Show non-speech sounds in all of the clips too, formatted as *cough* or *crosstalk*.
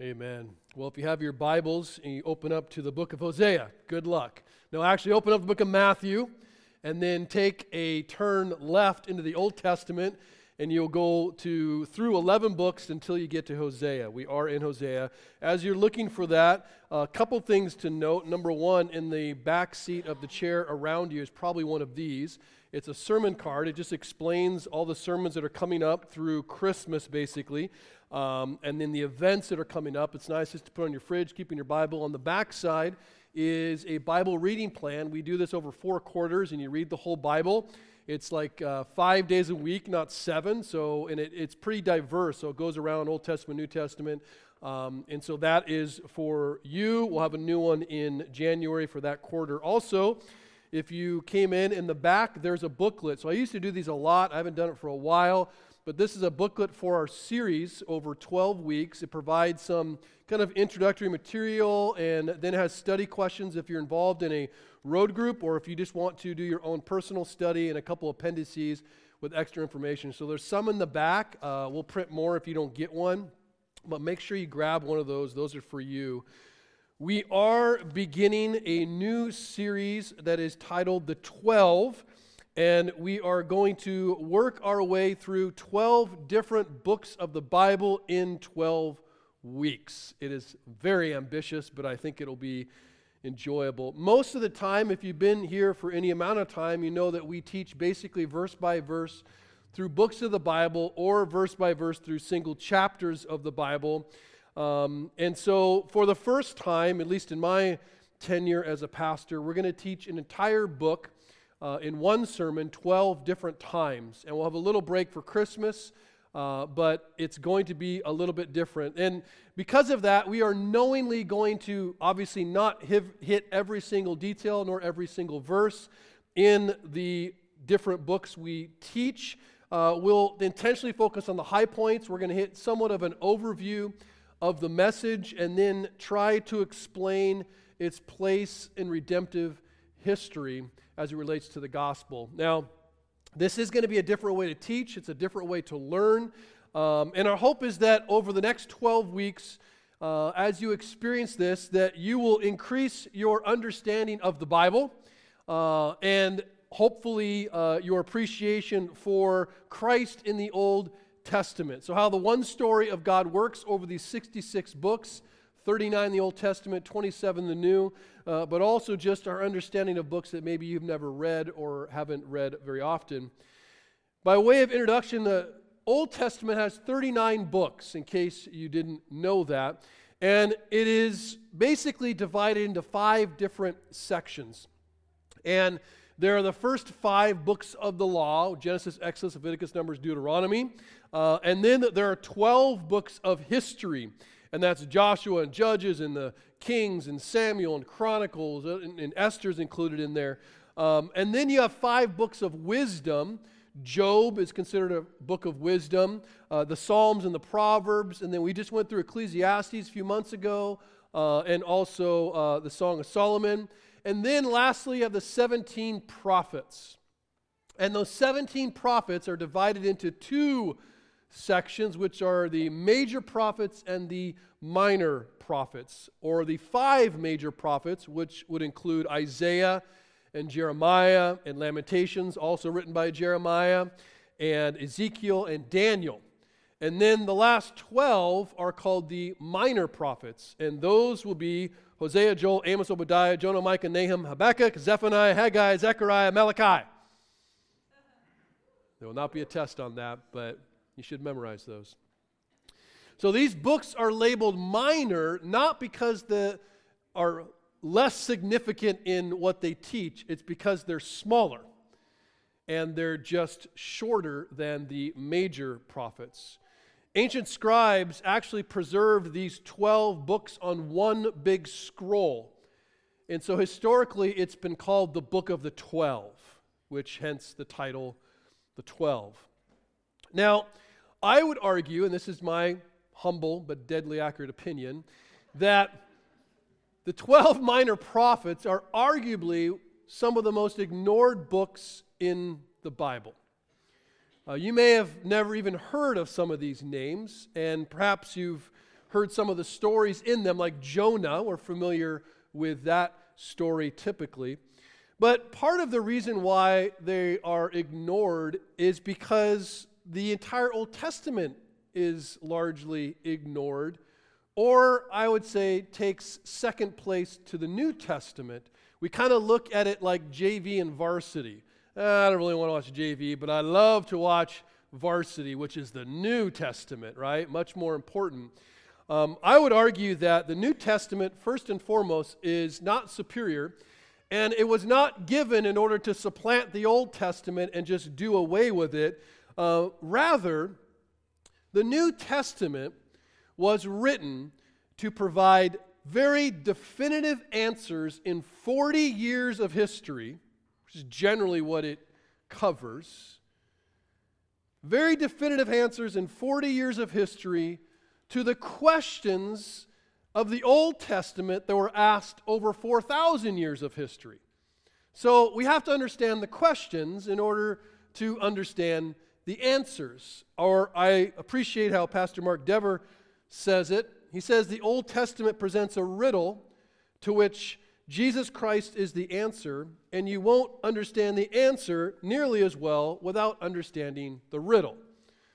Amen. Well, if you have your Bibles and you open up to the book of Hosea, good luck. No, actually, open up the book of Matthew and then take a turn left into the Old Testament and you'll go to through 11 books until you get to Hosea. We are in Hosea. As you're looking for that, a couple things to note. Number one, in the back seat of the chair around you is probably one of these. It's a sermon card. It just explains all the sermons that are coming up through Christmas, basically. Um, and then the events that are coming up, it's nice just to put on your fridge, keeping your Bible. On the back side is a Bible reading plan. We do this over four quarters, and you read the whole Bible. It's like uh, five days a week, not seven. So, and it, it's pretty diverse. So it goes around Old Testament, New Testament. Um, and so that is for you. We'll have a new one in January for that quarter. Also, if you came in in the back, there's a booklet. So I used to do these a lot. I haven't done it for a while. But this is a booklet for our series over 12 weeks. It provides some kind of introductory material and then has study questions if you're involved in a road group or if you just want to do your own personal study and a couple appendices with extra information. So there's some in the back. Uh, we'll print more if you don't get one, but make sure you grab one of those. Those are for you. We are beginning a new series that is titled The Twelve. And we are going to work our way through 12 different books of the Bible in 12 weeks. It is very ambitious, but I think it'll be enjoyable. Most of the time, if you've been here for any amount of time, you know that we teach basically verse by verse through books of the Bible or verse by verse through single chapters of the Bible. Um, and so, for the first time, at least in my tenure as a pastor, we're going to teach an entire book uh, in one sermon 12 different times. And we'll have a little break for Christmas, uh, but it's going to be a little bit different. And because of that, we are knowingly going to obviously not hit every single detail nor every single verse in the different books we teach. Uh, we'll intentionally focus on the high points. We're going to hit somewhat of an overview of the message and then try to explain its place in redemptive history as it relates to the gospel. Now, this is going to be a different way to teach, it's a different way to learn. Um, and our hope is that over the next 12 weeks, uh, as you experience this, that you will increase your understanding of the Bible uh, and hopefully uh, your appreciation for Christ in the Old Testament. So, how the one story of God works over these 66 books 39 in the Old Testament, 27 in the New, uh, but also just our understanding of books that maybe you've never read or haven't read very often. By way of introduction, the Old Testament has 39 books, in case you didn't know that, and it is basically divided into five different sections. And there are the first five books of the law Genesis, Exodus, Leviticus, Numbers, Deuteronomy. Uh, and then there are 12 books of history and that's Joshua and Judges and the Kings and Samuel and Chronicles, uh, and, and Esther's included in there. Um, and then you have five books of wisdom. Job is considered a book of wisdom, uh, the Psalms and the Proverbs, and then we just went through Ecclesiastes a few months ago, uh, and also uh, the Song of Solomon. And then lastly, you have the 17 prophets. And those 17 prophets are divided into two sections, which are the major prophets and the minor prophets, or the five major prophets, which would include Isaiah and Jeremiah and Lamentations, also written by Jeremiah, and Ezekiel and Daniel. And then the last 12 are called the minor prophets, and those will be Hosea, Joel, Amos, Obadiah, Jonah, Micah, Nahum, Habakkuk, Zephaniah, Haggai, Zechariah, Malachi. There will not be a test on that, but you should memorize those. So these books are labeled minor not because they are less significant in what they teach, it's because they're smaller and they're just shorter than the major prophets. Ancient scribes actually preserved these 12 books on one big scroll. And so historically, it's been called the Book of the Twelve, which hence the title, The Twelve. Now, I would argue, and this is my humble but deadly accurate opinion, that the 12 *laughs* minor prophets are arguably some of the most ignored books in the Bible. Uh, you may have never even heard of some of these names, and perhaps you've heard some of the stories in them, like Jonah. We're familiar with that story typically. But part of the reason why they are ignored is because the entire Old Testament is largely ignored, or I would say takes second place to the New Testament. We kind of look at it like JV and varsity. Ah, I don't really want to watch JV, but I love to watch varsity, which is the New Testament, right? Much more important. Um, I would argue that the New Testament, first and foremost, is not superior, and it was not given in order to supplant the Old Testament and just do away with it. Uh, rather, the New Testament was written to provide very definitive answers in 40 years of history, which is generally what it covers. Very definitive answers in 40 years of history to the questions of the Old Testament that were asked over 4,000 years of history. So we have to understand the questions in order to understand the answers. Or I appreciate how Pastor Mark Dever says it. He says the Old Testament presents a riddle to which Jesus Christ is the answer, and you won't understand the answer nearly as well without understanding the riddle.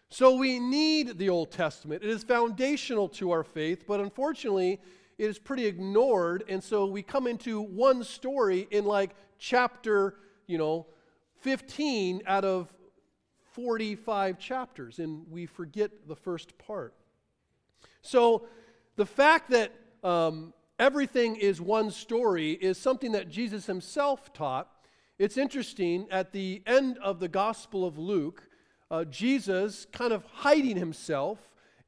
So we need the Old Testament. It is foundational to our faith, but unfortunately, it is pretty ignored. And so we come into one story in like chapter, you know, 15 out of 45 chapters, and we forget the first part. So the fact that um, everything is one story is something that Jesus himself taught. It's interesting, at the end of the Gospel of Luke, uh, Jesus, kind of hiding himself,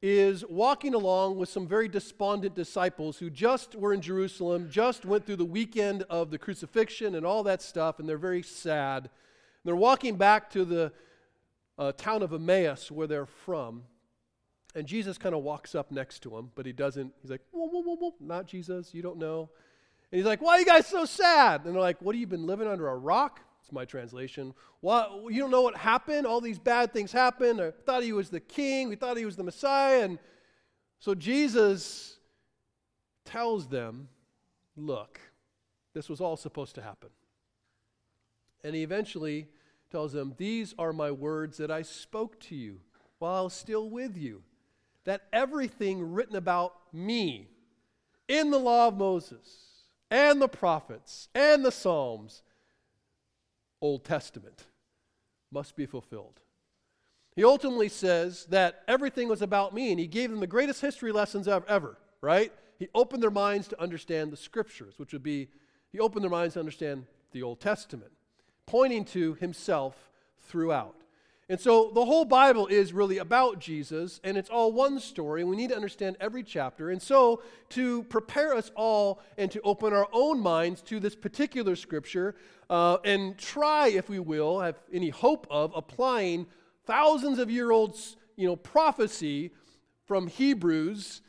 is walking along with some very despondent disciples who just were in Jerusalem, just went through the weekend of the crucifixion and all that stuff, and they're very sad. And they're walking back to the uh, town of Emmaus where they're from. And Jesus kind of walks up next to them, but he doesn't. He's like, whoa, whoa, whoa, whoa, not Jesus, you don't know. And he's like, why are you guys so sad? And they're like, what have you been living under a rock? It's my translation. What, you don't know what happened? All these bad things happened. I thought he was the king. We thought he was the Messiah. And so Jesus tells them, look, this was all supposed to happen. And he eventually tells them, These are my words that I spoke to you while I was still with you. That everything written about me in the law of Moses and the prophets and the Psalms Old Testament must be fulfilled. He ultimately says that everything was about me, and he gave them the greatest history lessons ever, right? He opened their minds to understand the scriptures, which would be, he opened their minds to understand the Old Testament, pointing to himself throughout. And so the whole Bible is really about Jesus, and it's all one story. We need to understand every chapter. And so, to prepare us all and to open our own minds to this particular scripture, uh, and try, if we will, have any hope of applying thousands of year old you know, prophecy from Hebrews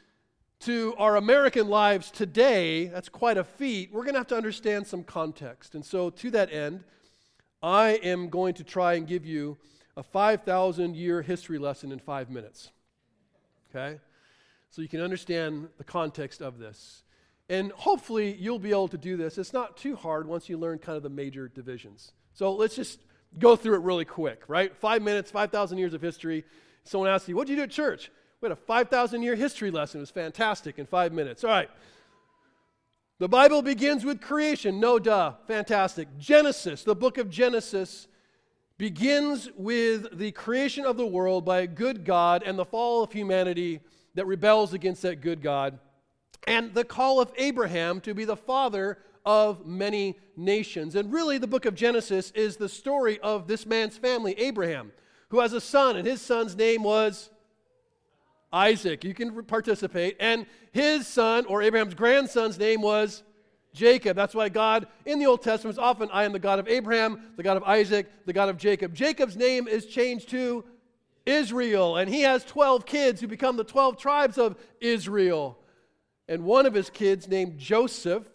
to our American lives today, that's quite a feat. We're going to have to understand some context. And so, to that end, I am going to try and give you a 5,000 year history lesson in five minutes. Okay? So you can understand the context of this. And hopefully you'll be able to do this. It's not too hard once you learn kind of the major divisions. So let's just go through it really quick, right? Five minutes, 5,000 years of history. Someone asks you, What did you do at church? We had a 5,000 year history lesson. It was fantastic in five minutes. All right. The Bible begins with creation. No duh. Fantastic. Genesis, the book of Genesis, begins with the creation of the world by a good God and the fall of humanity that rebels against that good God, and the call of Abraham to be the father of many nations. And really, the book of Genesis is the story of this man's family, Abraham, who has a son, and his son's name was Isaac. You can participate. And his son, or Abraham's grandson's name was Jacob. That's why God in the Old Testament is often, I am the God of Abraham, the God of Isaac, the God of Jacob. Jacob's name is changed to Israel, and he has 12 kids who become the 12 tribes of Israel. And one of his kids, named Joseph,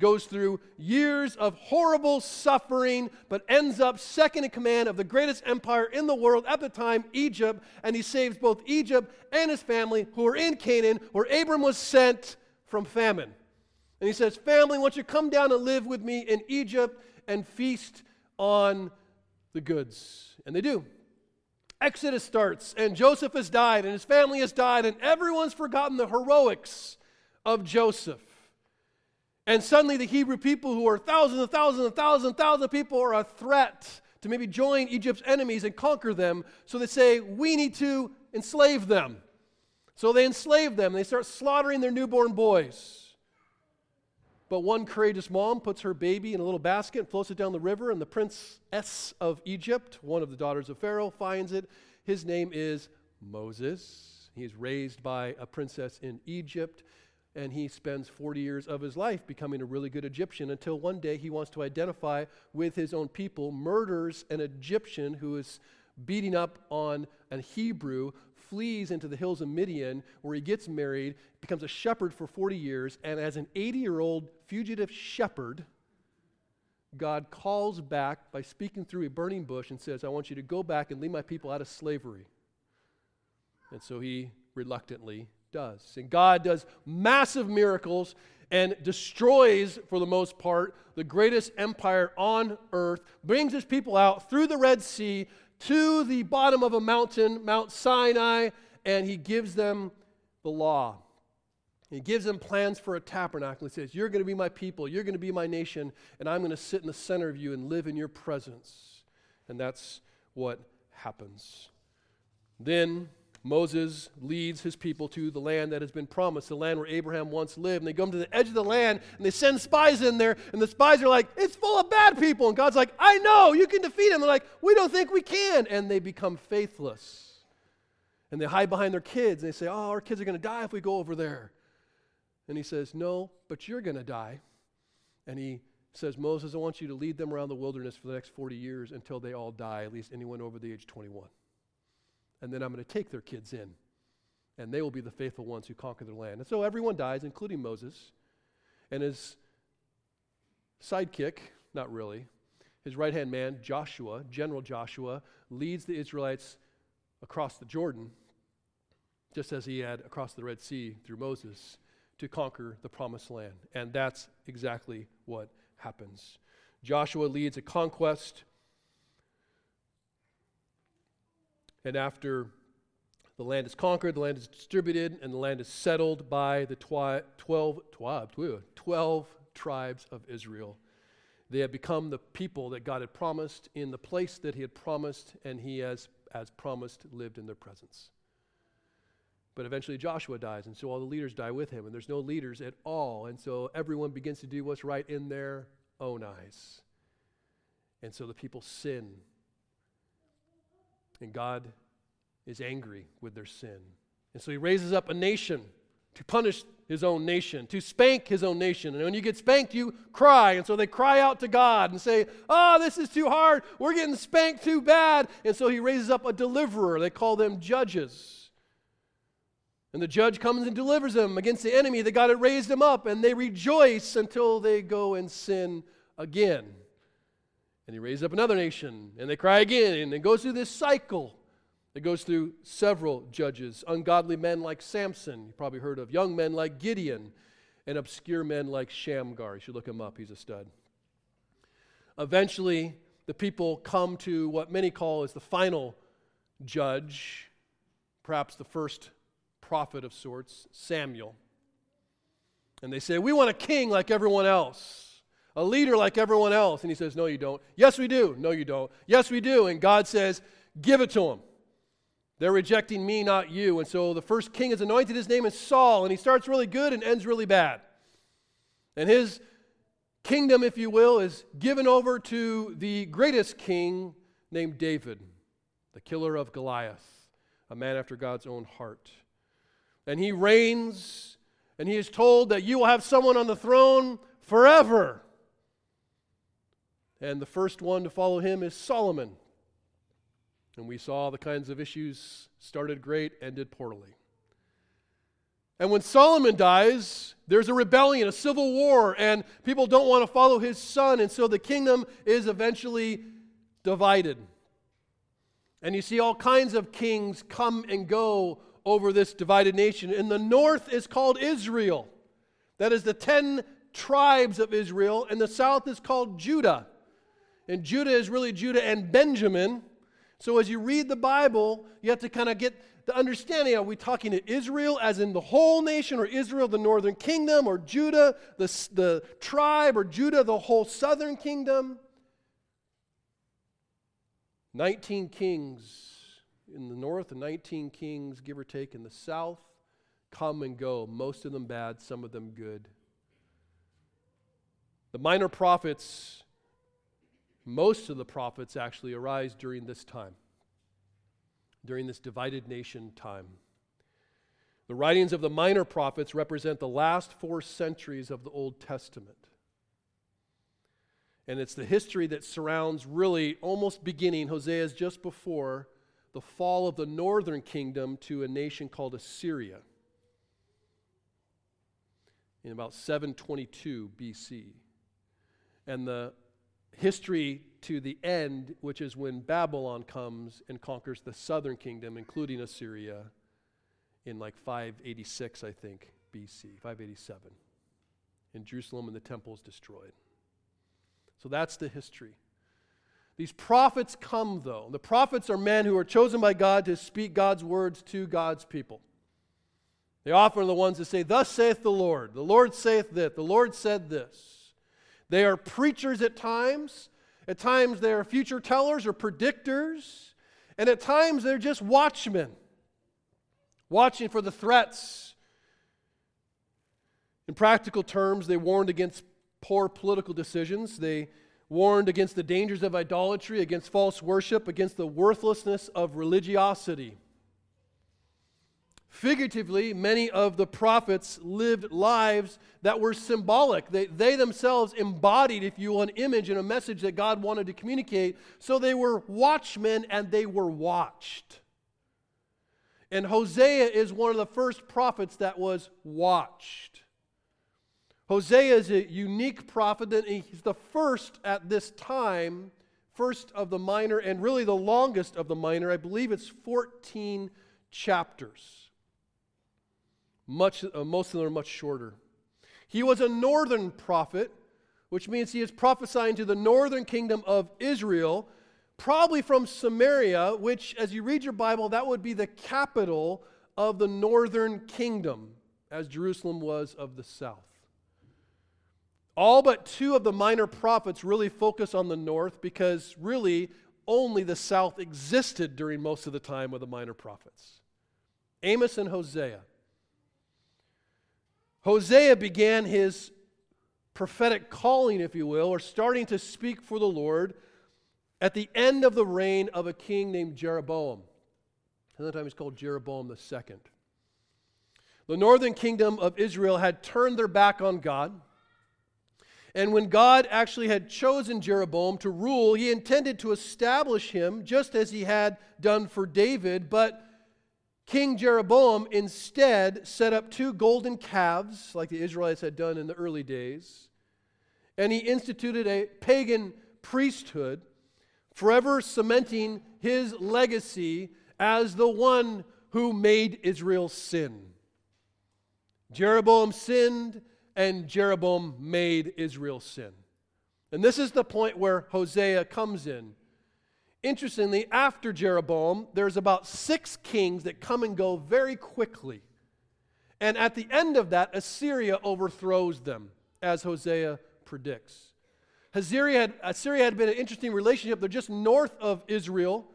goes through years of horrible suffering, but ends up second in command of the greatest empire in the world at the time, Egypt, and he saves both Egypt and his family who are in Canaan, where Abram was sent from famine. And he says, Family, why don't you come down and live with me in Egypt and feast on the goods? And they do. Exodus starts, and Joseph has died, and his family has died, and everyone's forgotten the heroics of Joseph. And suddenly, the Hebrew people, who are thousands and thousands and thousands and thousands of people, are a threat to maybe join Egypt's enemies and conquer them. So they say, We need to enslave them. So they enslave them. They start slaughtering their newborn boys. But one courageous mom puts her baby in a little basket and floats it down the river, and the princess of Egypt, one of the daughters of Pharaoh, finds it. His name is Moses. He's raised by a princess in Egypt and he spends 40 years of his life becoming a really good Egyptian until one day he wants to identify with his own people, murders an Egyptian who is beating up on a Hebrew, flees into the hills of Midian, where he gets married, becomes a shepherd for 40 years, and as an 80 year old fugitive shepherd, God calls back by speaking through a burning bush and says, I want you to go back and lead my people out of slavery. And so he reluctantly does. And God does massive miracles and destroys, for the most part, the greatest empire on earth, brings his people out through the Red Sea to the bottom of a mountain, Mount Sinai, and he gives them the law. He gives them plans for a tabernacle. He says, You're going to be my people, you're going to be my nation, and I'm going to sit in the center of you and live in your presence. And that's what happens. Then Moses leads his people to the land that has been promised, the land where Abraham once lived. And they come to the edge of the land and they send spies in there. And the spies are like, it's full of bad people. And God's like, I know, you can defeat them. They're like, we don't think we can. And they become faithless. And they hide behind their kids. And they say, oh, our kids are going to die if we go over there. And he says, no, but you're going to die. And he says, Moses, I want you to lead them around the wilderness for the next 40 years until they all die, at least anyone over the age 21 and then I'm going to take their kids in, and they will be the faithful ones who conquer the land. And so everyone dies, including Moses, and his sidekick, not really, his right hand man, Joshua, General Joshua, leads the Israelites across the Jordan, just as he had across the Red Sea through Moses, to conquer the promised land. And that's exactly what happens. Joshua leads a conquest And after the land is conquered, the land is distributed, and the land is settled by the twi- 12, 12, 12 tribes of Israel. They have become the people that God had promised in the place that He had promised, and He has, as promised, lived in their presence. But eventually Joshua dies, and so all the leaders die with him, and there's no leaders at all. And so everyone begins to do what's right in their own eyes. And so the people sin and God is angry with their sin. And so he raises up a nation to punish his own nation, to spank his own nation. And when you get spanked, you cry. And so they cry out to God and say, Oh, this is too hard. We're getting spanked too bad. And so he raises up a deliverer. They call them judges. And the judge comes and delivers them against the enemy that God had raised them up. And they rejoice until they go and sin again. And he raises up another nation, and they cry again, and it goes through this cycle. It goes through several judges, ungodly men like Samson, you probably heard of, young men like Gideon, and obscure men like Shamgar. You should look him up, he's a stud. Eventually, the people come to what many call as the final judge, perhaps the first prophet of sorts, Samuel. And they say, We want a king like everyone else a leader like everyone else. And he says, No, you don't. Yes, we do. No, you don't. Yes, we do. And God says, Give it to them. They're rejecting me, not you. And so the first king is anointed. His name is Saul. And he starts really good and ends really bad. And his kingdom, if you will, is given over to the greatest king named David, the killer of Goliath, a man after God's own heart. And he reigns, and he is told that you will have someone on the throne forever. And the first one to follow him is Solomon. And we saw the kinds of issues started great, ended poorly. And when Solomon dies, there's a rebellion, a civil war, and people don't want to follow his son, and so the kingdom is eventually divided. And you see all kinds of kings come and go over this divided nation. In the north is called Israel. That is the 10 tribes of Israel, and the south is called Judah. And Judah is really Judah and Benjamin. So as you read the Bible, you have to kind of get the understanding are we talking to Israel as in the whole nation, or Israel, the northern kingdom, or Judah, the, the tribe, or Judah, the whole southern kingdom? 19 kings in the north and 19 kings, give or take, in the south come and go, most of them bad, some of them good. The minor prophets, most of the prophets actually arise during this time, during this divided nation time. The writings of the minor prophets represent the last four centuries of the Old Testament. And it's the history that surrounds really almost beginning, Hosea is just before the fall of the northern kingdom to a nation called Assyria in about 722 BC. And the history to the end, which is when Babylon comes and conquers the southern kingdom, including Assyria, in like 586, I think, BC, 587. In Jerusalem, and the temple is destroyed. So that's the history. These prophets come, though. The prophets are men who are chosen by God to speak God's words to God's people. They often are the ones that say, Thus saith the Lord. The Lord saith this. The Lord said this. They are preachers at times. At times they are future tellers or predictors. And at times they're just watchmen, watching for the threats. In practical terms, they warned against poor political decisions. They warned against the dangers of idolatry, against false worship, against the worthlessness of religiosity. Figuratively, many of the prophets lived lives that were symbolic. They, they themselves embodied, if you will, an image and a message that God wanted to communicate. So they were watchmen and they were watched. And Hosea is one of the first prophets that was watched. Hosea is a unique prophet, and he's the first at this time, first of the minor, and really the longest of the minor. I believe it's 14 chapters. Much, uh, most of them are much shorter. He was a northern prophet, which means he is prophesying to the northern kingdom of Israel, probably from Samaria, which, as you read your Bible, that would be the capital of the northern kingdom, as Jerusalem was of the south. All but two of the minor prophets really focus on the north because really only the south existed during most of the time of the minor prophets Amos and Hosea. Hosea began his prophetic calling, if you will, or starting to speak for the Lord at the end of the reign of a king named Jeroboam. Another time he's called Jeroboam the second. The northern kingdom of Israel had turned their back on God. And when God actually had chosen Jeroboam to rule, he intended to establish him just as he had done for David. But King Jeroboam instead set up two golden calves, like the Israelites had done in the early days. And he instituted a pagan priesthood, forever cementing his legacy as the one who made Israel sin. Jeroboam sinned and Jeroboam made Israel sin. And this is the point where Hosea comes in. Interestingly, after Jeroboam, there's about six kings that come and go very quickly. And at the end of that, Assyria overthrows them, as Hosea predicts. Assyria had, Assyria had been an interesting relationship. They're just north of Israel,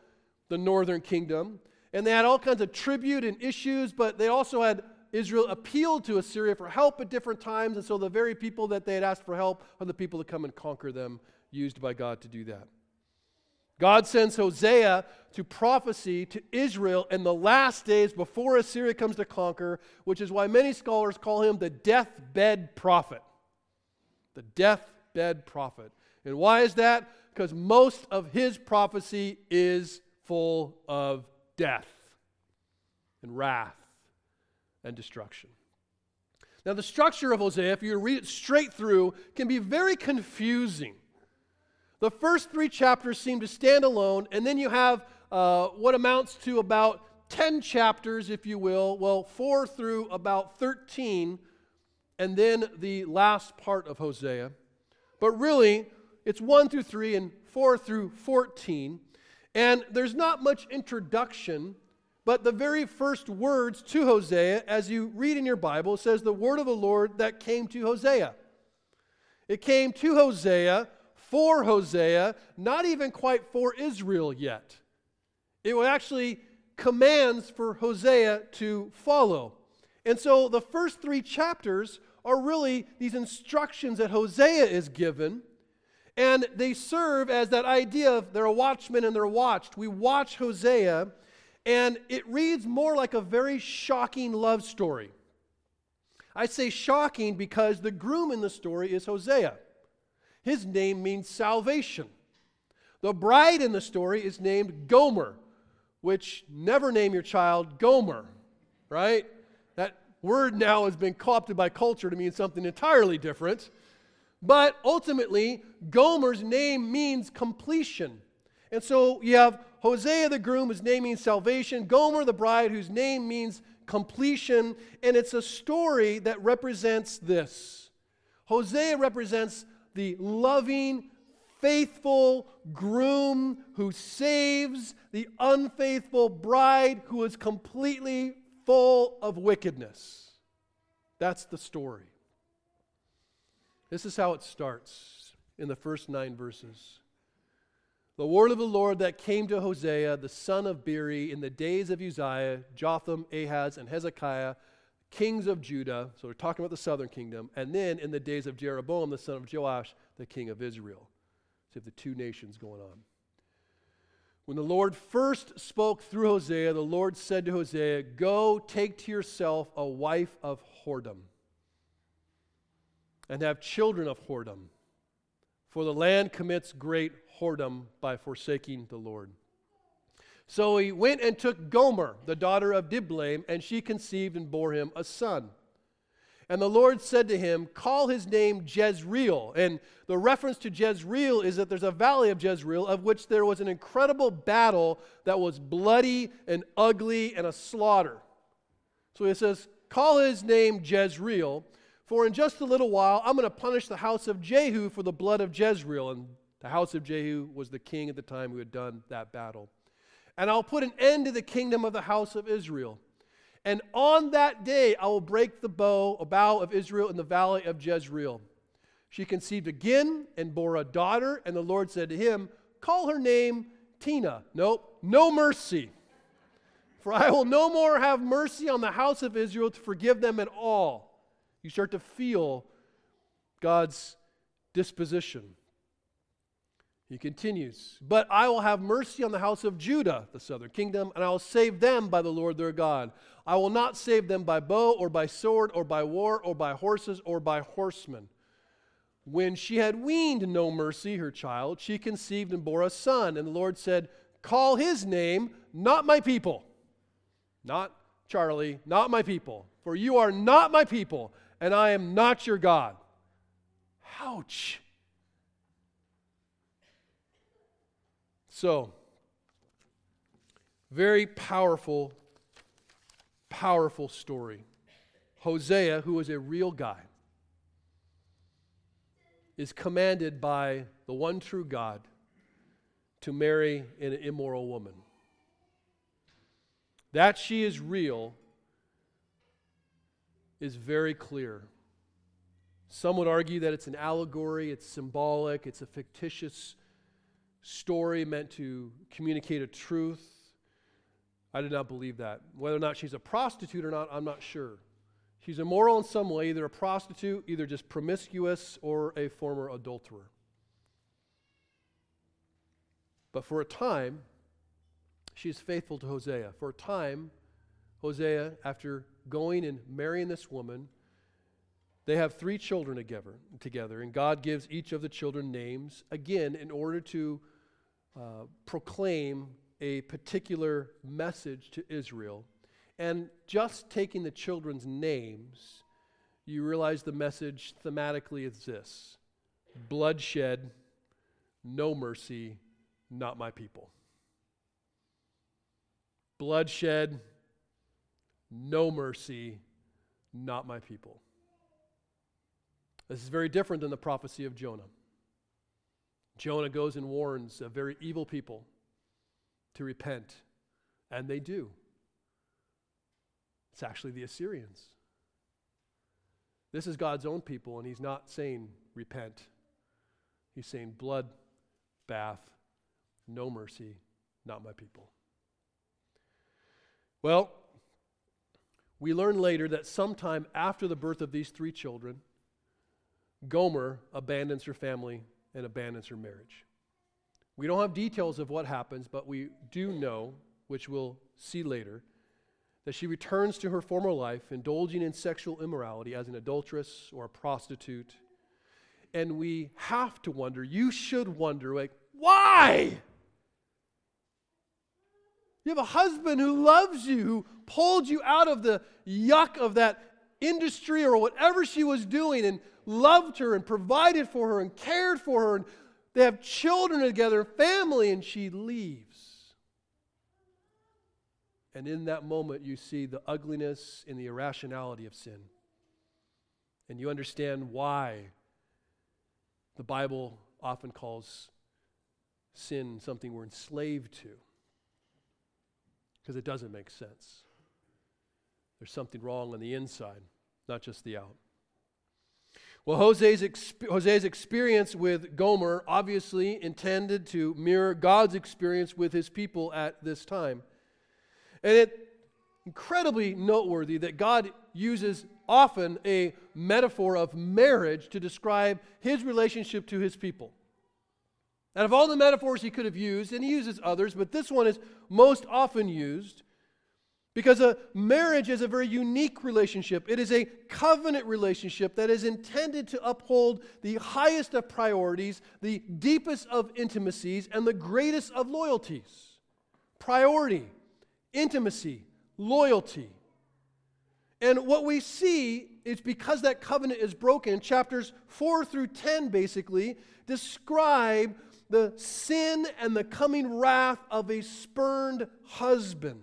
the northern kingdom. And they had all kinds of tribute and issues, but they also had Israel appealed to Assyria for help at different times, and so the very people that they had asked for help are the people that come and conquer them, used by God to do that. God sends Hosea to prophecy to Israel in the last days before Assyria comes to conquer, which is why many scholars call him the deathbed prophet. The deathbed prophet. And why is that? Because most of his prophecy is full of death and wrath and destruction. Now, the structure of Hosea, if you read it straight through, can be very confusing. The first three chapters seem to stand alone, and then you have uh, what amounts to about 10 chapters, if you will, well, four through about 13, and then the last part of Hosea. But really, it's 1 through 3 and 4 through 14. And there's not much introduction but the very first words to Hosea, as you read in your Bible, says the word of the Lord that came to Hosea. It came to Hosea, for Hosea, not even quite for Israel yet. It actually commands for Hosea to follow. And so the first three chapters are really these instructions that Hosea is given. And they serve as that idea of they're a watchman and they're watched. We watch Hosea and it reads more like a very shocking love story. I say shocking because the groom in the story is Hosea. His name means salvation. The bride in the story is named Gomer, which never name your child Gomer, right? That word now has been co opted by culture to mean something entirely different. But ultimately, Gomer's name means completion. And so you have Hosea the groom, whose name means salvation, Gomer the bride, whose name means completion. And it's a story that represents this Hosea represents the loving, faithful groom who saves the unfaithful bride who is completely full of wickedness. That's the story. This is how it starts in the first nine verses. The word of the Lord that came to Hosea, the son of Beeri, in the days of Uzziah, Jotham, Ahaz, and Hezekiah, kings of Judah. So we're talking about the southern kingdom. And then in the days of Jeroboam, the son of Joash, the king of Israel. So you have the two nations going on. When the Lord first spoke through Hosea, the Lord said to Hosea, Go take to yourself a wife of whoredom and have children of whoredom, for the land commits great whoredom by forsaking the Lord. So he went and took Gomer, the daughter of Diblaim, and she conceived and bore him a son. And the Lord said to him, Call his name Jezreel. And the reference to Jezreel is that there's a valley of Jezreel of which there was an incredible battle that was bloody and ugly and a slaughter. So he says, Call his name Jezreel, for in just a little while I'm going to punish the house of Jehu for the blood of Jezreel. And the house of Jehu was the king at the time who had done that battle. And I'll put an end to the kingdom of the house of Israel. And on that day I will break the bow, a bow of Israel in the valley of Jezreel. She conceived again and bore a daughter, and the Lord said to him, Call her name Tina. Nope, no mercy. For I will no more have mercy on the house of Israel to forgive them at all. You start to feel God's disposition. He continues, But I will have mercy on the house of Judah, the southern kingdom, and I will save them by the Lord their God. I will not save them by bow or by sword or by war or by horses or by horsemen. When she had weaned no mercy, her child, she conceived and bore a son. And the Lord said, Call his name, not my people. Not Charlie, not my people. For you are not my people, and I am not your God. Ouch. So, very powerful, powerful story. Hosea, who is a real guy, is commanded by the one true God to marry an immoral woman. That she is real is very clear. Some would argue that it's an allegory, it's symbolic, it's a fictitious story meant to communicate a truth. I did not believe that. Whether or not she's a prostitute or not, I'm not sure. She's immoral in some way, either a prostitute, either just promiscuous, or a former adulterer. But for a time, she's faithful to Hosea. For a time, Hosea, after going and marrying this woman, they have three children together, together, and God gives each of the children names, again, in order to uh, proclaim a particular message to Israel. And just taking the children's names, you realize the message thematically is this bloodshed, no mercy, not my people. Bloodshed, no mercy, not my people. This is very different than the prophecy of Jonah. Jonah goes and warns a very evil people to repent, and they do. It's actually the Assyrians. This is God's own people, and He's not saying repent. He's saying blood, bath, no mercy, not my people. Well, we learn later that sometime after the birth of these three children, Gomer abandons her family and abandons her marriage. We don't have details of what happens, but we do know, which we'll see later, that she returns to her former life, indulging in sexual immorality as an adulteress or a prostitute. And we have to wonder, you should wonder, like, why? You have a husband who loves you, who pulled you out of the yuck of that industry or whatever she was doing and loved her and provided for her and cared for her. And they have children together, family, and she leaves. And in that moment, you see the ugliness and the irrationality of sin. And you understand why the Bible often calls sin something we're enslaved to. Because it doesn't make sense. There's something wrong on the inside, not just the out. Well, Jose's, exp- Hosea's experience with Gomer obviously intended to mirror God's experience with his people at this time. And it's incredibly noteworthy that God uses often a metaphor of marriage to describe his relationship to his people. Out of all the metaphors he could have used, and he uses others, but this one is most often used because a marriage is a very unique relationship. It is a covenant relationship that is intended to uphold the highest of priorities, the deepest of intimacies, and the greatest of loyalties. Priority, intimacy, loyalty. And what we see is because that covenant is broken, chapters 4 through 10 basically describe the sin and the coming wrath of a spurned husband.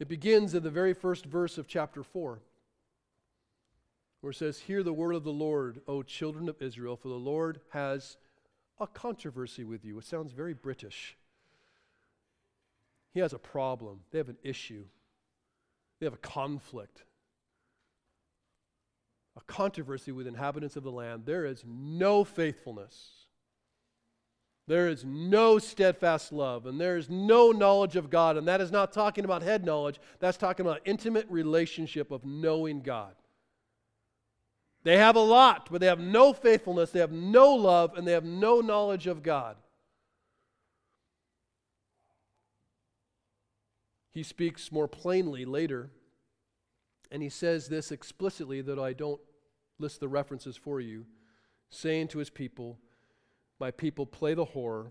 It begins in the very first verse of chapter 4, where it says, Hear the word of the Lord, O children of Israel, for the Lord has a controversy with you. It sounds very British. He has a problem, they have an issue, they have a conflict, a controversy with inhabitants of the land. There is no faithfulness. There is no steadfast love, and there is no knowledge of God. And that is not talking about head knowledge, that's talking about intimate relationship of knowing God. They have a lot, but they have no faithfulness, they have no love, and they have no knowledge of God. He speaks more plainly later, and he says this explicitly, that I don't list the references for you, saying to his people, my people play the whore.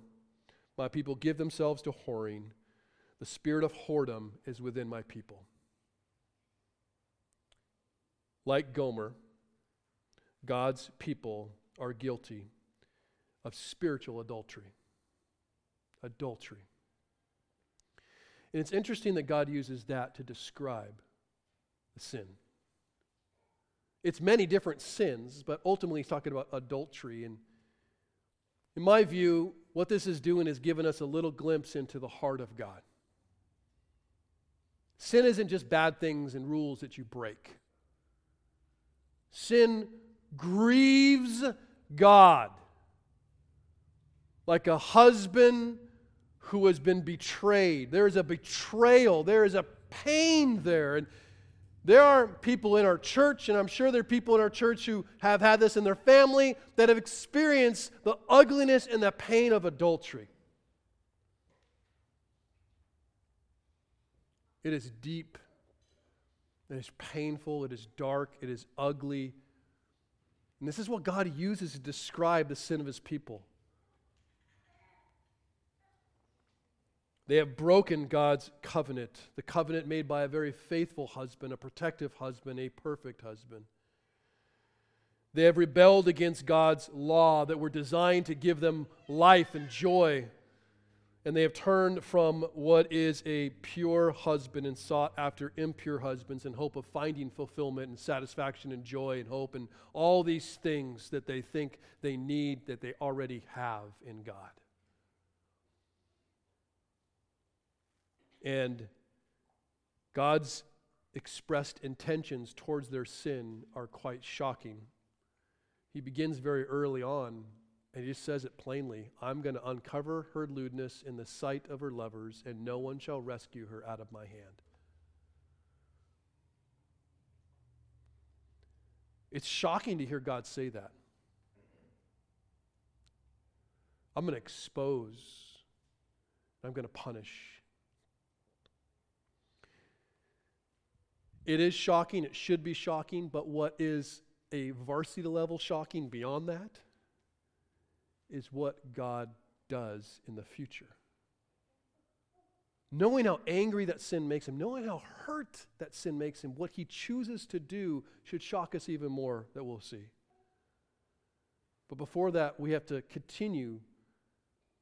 My people give themselves to whoring. The spirit of whoredom is within my people. Like Gomer, God's people are guilty of spiritual adultery. Adultery. And it's interesting that God uses that to describe the sin. It's many different sins, but ultimately he's talking about adultery and in my view, what this is doing is giving us a little glimpse into the heart of God. Sin isn't just bad things and rules that you break. Sin grieves God. Like a husband who has been betrayed. There is a betrayal, there is a pain there. And there are people in our church, and I'm sure there are people in our church who have had this in their family that have experienced the ugliness and the pain of adultery. It is deep, it is painful, it is dark, it is ugly. And this is what God uses to describe the sin of his people. They have broken God's covenant, the covenant made by a very faithful husband, a protective husband, a perfect husband. They have rebelled against God's law that were designed to give them life and joy. And they have turned from what is a pure husband and sought after impure husbands in hope of finding fulfillment and satisfaction and joy and hope and all these things that they think they need that they already have in God. And God's expressed intentions towards their sin are quite shocking. He begins very early on, and he just says it plainly I'm going to uncover her lewdness in the sight of her lovers, and no one shall rescue her out of my hand. It's shocking to hear God say that. I'm going to expose, I'm going to punish. It is shocking, it should be shocking, but what is a varsity level shocking beyond that is what God does in the future. Knowing how angry that sin makes him, knowing how hurt that sin makes him, what he chooses to do should shock us even more that we'll see. But before that, we have to continue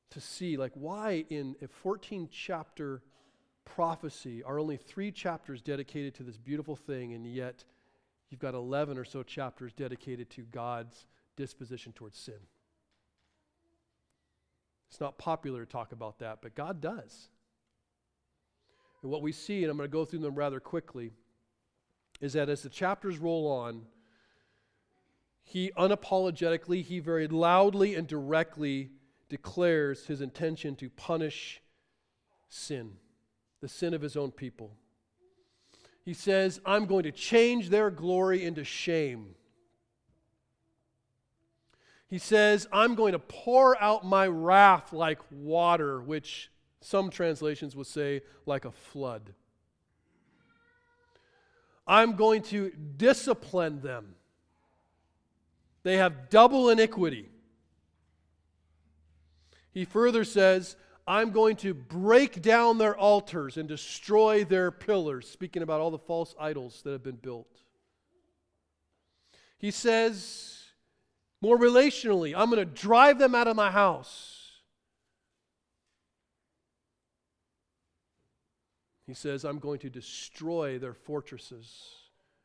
to see like why in a 14 chapter prophecy are only three chapters dedicated to this beautiful thing, and yet you've got 11 or so chapters dedicated to God's disposition towards sin. It's not popular to talk about that, but God does. And what we see, and I'm going to go through them rather quickly, is that as the chapters roll on, he unapologetically, he very loudly and directly declares his intention to punish sin, the sin of his own people he says, I'm going to change their glory into shame. He says, I'm going to pour out my wrath like water, which some translations would say like a flood. I'm going to discipline them. They have double iniquity. He further says, I'm going to break down their altars and destroy their pillars, speaking about all the false idols that have been built. He says, more relationally, I'm going to drive them out of my house. He says, I'm going to destroy their fortresses,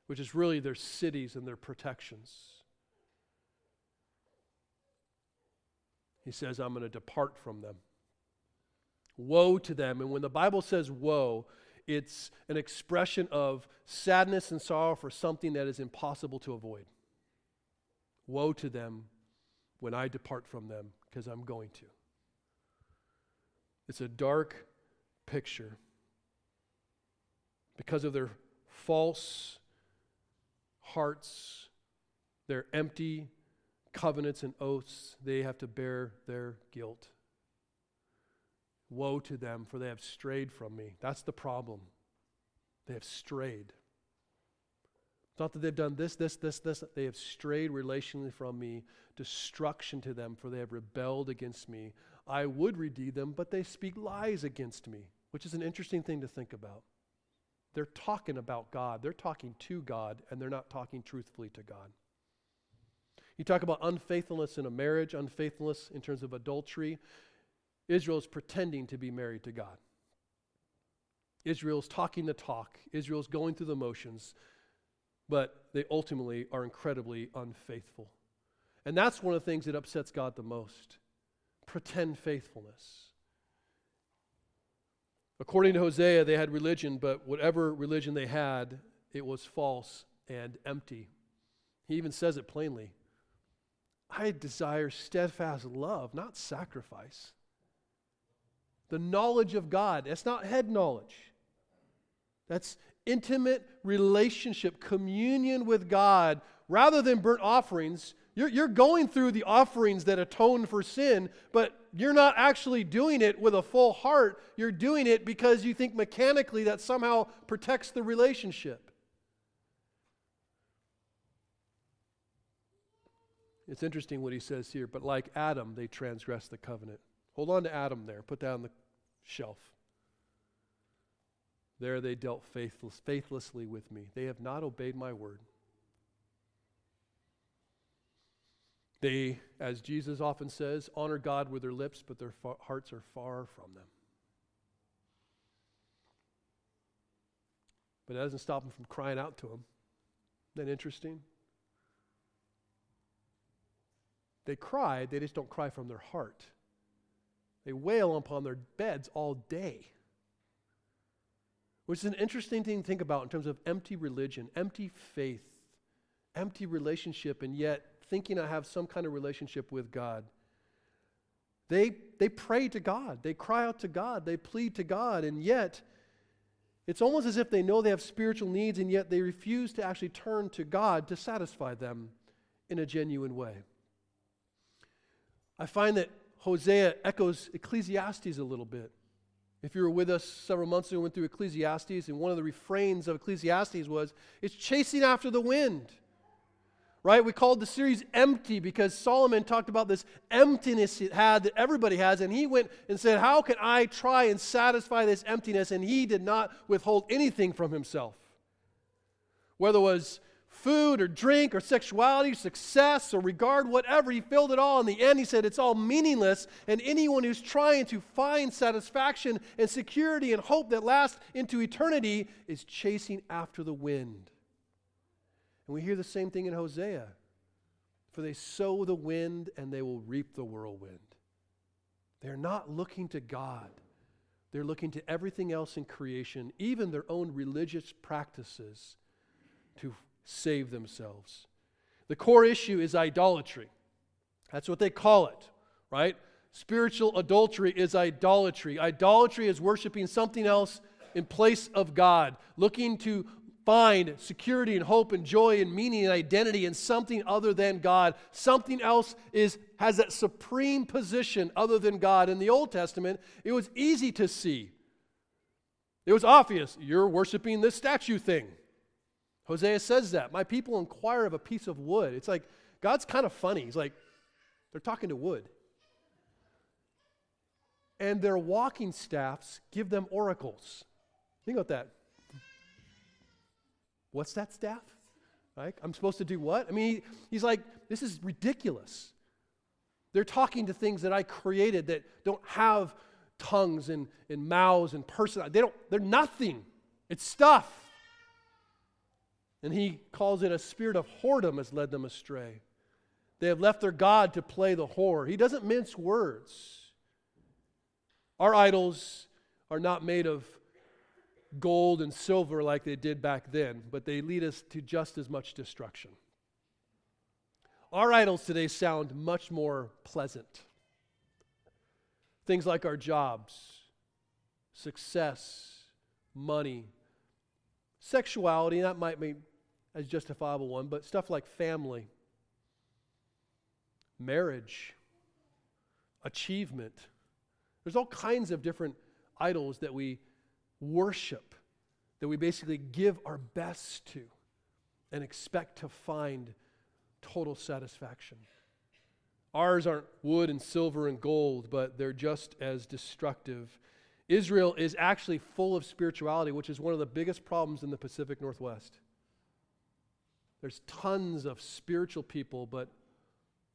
which is really their cities and their protections. He says, I'm going to depart from them. Woe to them. And when the Bible says woe, it's an expression of sadness and sorrow for something that is impossible to avoid. Woe to them when I depart from them, because I'm going to. It's a dark picture. Because of their false hearts, their empty covenants and oaths, they have to bear their guilt. Woe to them, for they have strayed from me. That's the problem. They have strayed. It's not that they've done this, this, this, this. They have strayed relationally from me. Destruction to them, for they have rebelled against me. I would redeem them, but they speak lies against me, which is an interesting thing to think about. They're talking about God, they're talking to God, and they're not talking truthfully to God. You talk about unfaithfulness in a marriage, unfaithfulness in terms of adultery. Israel is pretending to be married to God. Israel's talking the talk, Israel's going through the motions, but they ultimately are incredibly unfaithful. And that's one of the things that upsets God the most pretend faithfulness. According to Hosea, they had religion, but whatever religion they had, it was false and empty. He even says it plainly I desire steadfast love, not sacrifice the knowledge of God. That's not head knowledge, that's intimate relationship, communion with God, rather than burnt offerings. You're, you're going through the offerings that atone for sin, but you're not actually doing it with a full heart. You're doing it because you think mechanically that somehow protects the relationship. It's interesting what he says here, but like Adam, they transgressed the covenant. Hold on to Adam there. Put on the shelf. There they dealt faithless, faithlessly with me. They have not obeyed my word. They, as Jesus often says, honor God with their lips, but their fa- hearts are far from them. But that doesn't stop them from crying out to him. Isn't that interesting? They cry, they just don't cry from their heart. They wail upon their beds all day. Which is an interesting thing to think about in terms of empty religion, empty faith, empty relationship, and yet thinking I have some kind of relationship with God. They, they pray to God, they cry out to God, they plead to God, and yet it's almost as if they know they have spiritual needs, and yet they refuse to actually turn to God to satisfy them in a genuine way. I find that Hosea echoes Ecclesiastes a little bit. If you were with us several months ago, we went through Ecclesiastes, and one of the refrains of Ecclesiastes was, It's chasing after the wind. Right? We called the series Empty because Solomon talked about this emptiness it had that everybody has, and he went and said, How can I try and satisfy this emptiness? And he did not withhold anything from himself. Whether it was food or drink or sexuality, success or regard, whatever. He filled it all. In the end, he said it's all meaningless. And anyone who's trying to find satisfaction and security and hope that lasts into eternity is chasing after the wind. And we hear the same thing in Hosea. For they sow the wind and they will reap the whirlwind. They're not looking to God. They're looking to everything else in creation, even their own religious practices, to save themselves. The core issue is idolatry. That's what they call it, right? Spiritual adultery is idolatry. Idolatry is worshiping something else in place of God, looking to find security and hope and joy and meaning and identity in something other than God. Something else is has that supreme position other than God. In the Old Testament, it was easy to see. It was obvious. You're worshiping this statue thing. Hosea says that. My people inquire of a piece of wood. It's like, God's kind of funny. He's like, they're talking to wood. And their walking staffs give them oracles. Think about that. What's that staff? Like, I'm supposed to do what? I mean, he's like, this is ridiculous. They're talking to things that I created that don't have tongues and, and mouths and person. They don't, they're nothing. It's stuff. And he calls it a spirit of whoredom has led them astray. They have left their God to play the whore. He doesn't mince words. Our idols are not made of gold and silver like they did back then, but they lead us to just as much destruction. Our idols today sound much more pleasant. Things like our jobs, success, money, sexuality, that might be as justifiable one, but stuff like family, marriage, achievement. There's all kinds of different idols that we worship, that we basically give our best to and expect to find total satisfaction. Ours aren't wood and silver and gold, but they're just as destructive. Israel is actually full of spirituality, which is one of the biggest problems in the Pacific Northwest. There's tons of spiritual people, but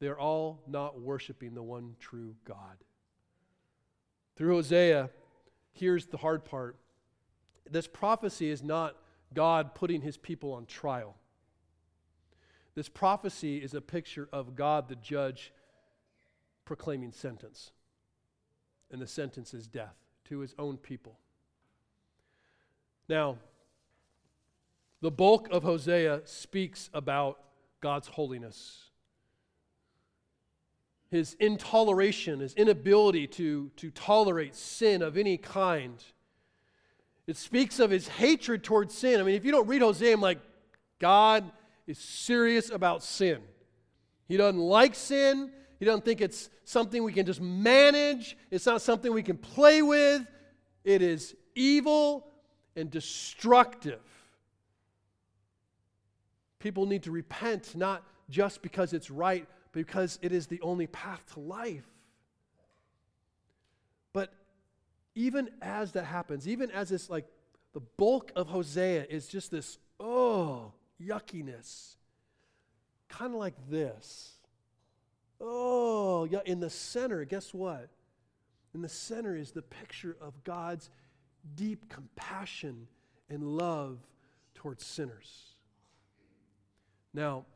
they're all not worshiping the one true God. Through Hosea, here's the hard part this prophecy is not God putting his people on trial. This prophecy is a picture of God, the judge, proclaiming sentence. And the sentence is death to his own people. Now, the bulk of Hosea speaks about God's holiness. His intoleration, his inability to, to tolerate sin of any kind. It speaks of his hatred towards sin. I mean, if you don't read Hosea, I'm like, God is serious about sin. He doesn't like sin. He doesn't think it's something we can just manage. It's not something we can play with. It is evil and destructive. People need to repent not just because it's right, but because it is the only path to life. But even as that happens, even as this like the bulk of Hosea is just this, oh, yuckiness. Kind of like this. Oh, yeah, in the center, guess what? In the center is the picture of God's deep compassion and love towards sinners. Now,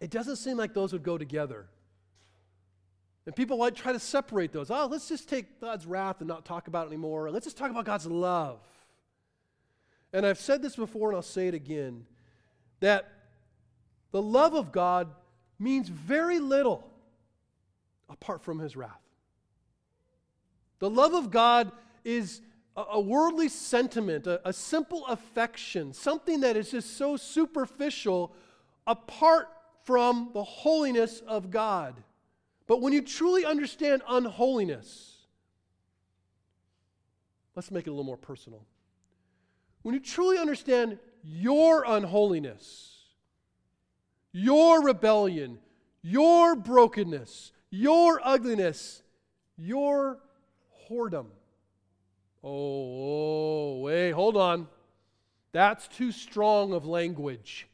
it doesn't seem like those would go together. And people like try to separate those. Oh, let's just take God's wrath and not talk about it anymore. Let's just talk about God's love. And I've said this before and I'll say it again that the love of God means very little apart from his wrath. The love of God is a, worldly sentiment, a, a simple affection, something that is just so superficial apart from the holiness of God. But when you truly understand unholiness, let's make it a little more personal. When you truly understand your unholiness, your rebellion, your brokenness, your ugliness, your whoredom. Oh, oh, wait, hold on. That's too strong of language.